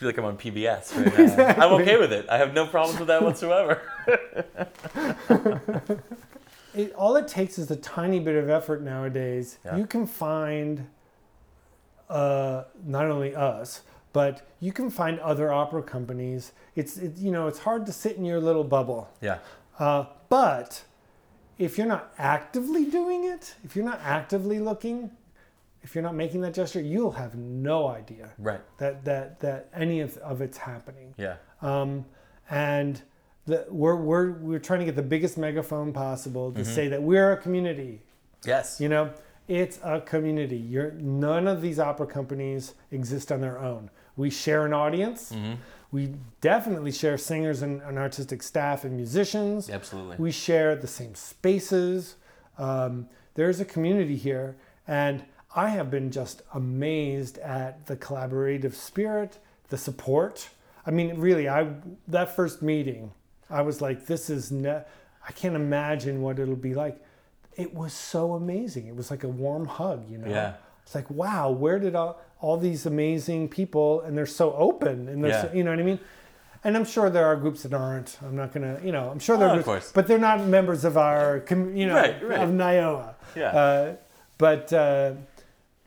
feel like I'm on PBS right now. I'm okay with it. I have no problems with that whatsoever. [LAUGHS] It, all it takes is a tiny bit of effort nowadays. Yeah. You can find uh, not only us, but you can find other opera companies. It's it, you know it's hard to sit in your little bubble. Yeah. Uh, but if you're not actively doing it, if you're not actively looking, if you're not making that gesture, you'll have no idea Right. that that that any of, of it's happening. Yeah. Um, and the, we're we're we're trying to get the biggest megaphone possible to say that we're a community. Yes. You know, it's a community. You're none of these opera companies exist on their own. We share an audience. We definitely share singers and, and artistic staff and musicians. Absolutely. We share the same spaces. Um, there's a community here, and I have been just amazed at the collaborative spirit, the support. I mean, really, I that first meeting, I was like, "This is ne- I can't imagine what it'll be like." It was so amazing. It was like a warm hug, you know. Yeah. It's like, wow, where did all, all these amazing people, and they're so open, and they're, so, you know what I mean? And I'm sure there are groups that aren't. I'm not gonna, you know, I'm sure there Oh, are of groups, course. but they're not members of our, you know, Right, right. of NYOA. Yeah. Uh, but uh,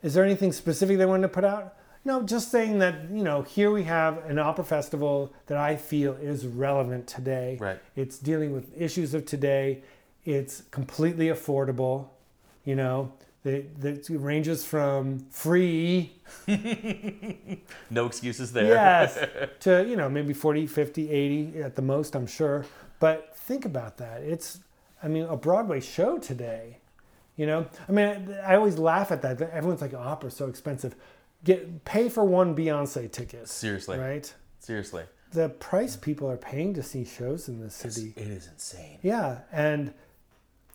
is there anything specific they wanted to put out? No, just saying that you know here we have an opera festival that I feel is relevant today. Right. It's dealing with issues of today. It's completely affordable. You know, it ranges from free [LAUGHS] No excuses there. yes [LAUGHS] to you know maybe 40 50 80 at the most i'm sure but think about that it's i mean a broadway show today you know i mean i always laugh at that everyone's like opera's so expensive get pay for one beyonce ticket Seriously. right Seriously. the price people are paying to see shows in this city It is insane. yeah, and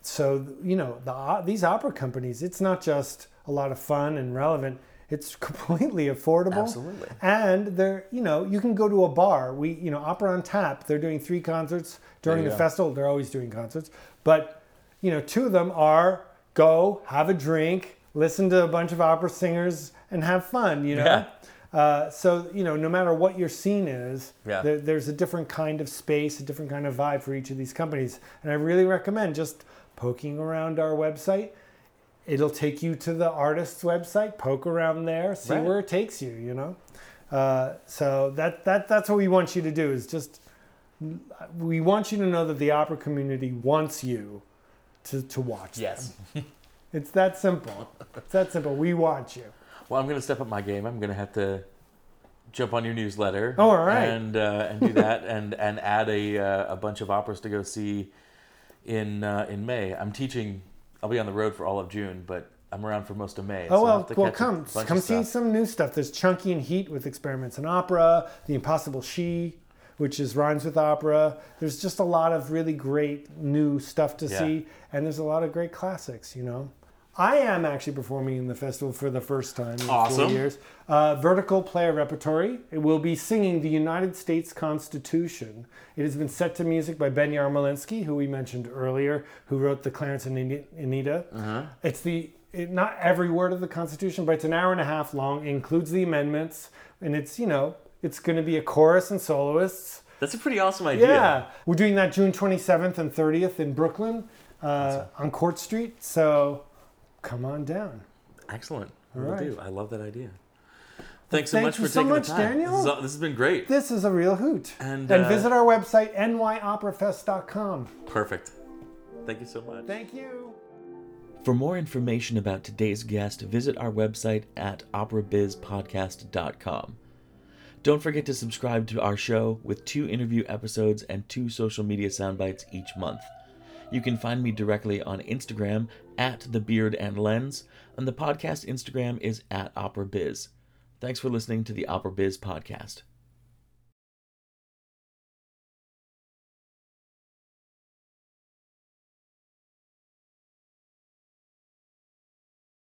so you know the these opera companies, it's not just a lot of fun and relevant. It's [LAUGHS] completely affordable. Absolutely. And they're you know you can go to a bar. We you know Opera on Tap. They're doing three concerts during the go. festival. They're always doing concerts, but you know two of them are go have a drink, listen to a bunch of opera singers, and have fun. You know. Yeah. Uh, so you know, no matter what your scene is, Yeah. there, there's a different kind of space, a different kind of vibe for each of these companies, and I really recommend just poking around our website. it'll take you to the artist's website, poke around there, see Right. where it takes you. You know, uh, so that that that's what we want you to do. Is just we want you to know that the opera community wants you to to watch. Yes. it's that simple. It's that simple. We want you. Well, I'm going to step up my game. I'm going to have to jump on your newsletter. Oh, all right. And uh, and do that [LAUGHS] and and add a uh, a bunch of operas to go see in uh, in May. I'm teaching. I'll be on the road for all of June, but I'm around for most of May. Oh I'll well, well, come come see some new stuff. There's Chunky in Heat with experiments in opera, The Impossible She, which is rhymes with opera. There's just a lot of really great new stuff to Yeah. see, and there's a lot of great classics. You know, I am actually performing in the festival for the first time in four years. Uh, vertical player repertory. It will be singing the United States Constitution. It has been set to music by Ben Yarmolinsky, who we mentioned earlier, who wrote the Clarence and Ani- Anita. Uh-huh. It's the it, not every word of the Constitution, but it's an hour and a half long. It includes the amendments, and it's you know it's going to be a chorus and soloists. That's a pretty awesome idea. Yeah, we're doing that June 27th and 30th in Brooklyn uh, on Court Street. So come on down. Excellent. All Will right. do. I love that idea. Thanks so Thank much you for so taking much, the time. Daniel. This, is, this has been great. This is a real hoot. And, and uh, visit our website nyoperafest.com. Perfect. Thank you so much. Thank you. For more information about today's guest, visit our website at operabizpodcast.com. Don't forget to subscribe to our show with two interview episodes and two social media soundbites each month. You can find me directly on Instagram at the Beard and Lens, and the podcast Instagram is at OperaBiz. Thanks for listening to the Opera Biz podcast.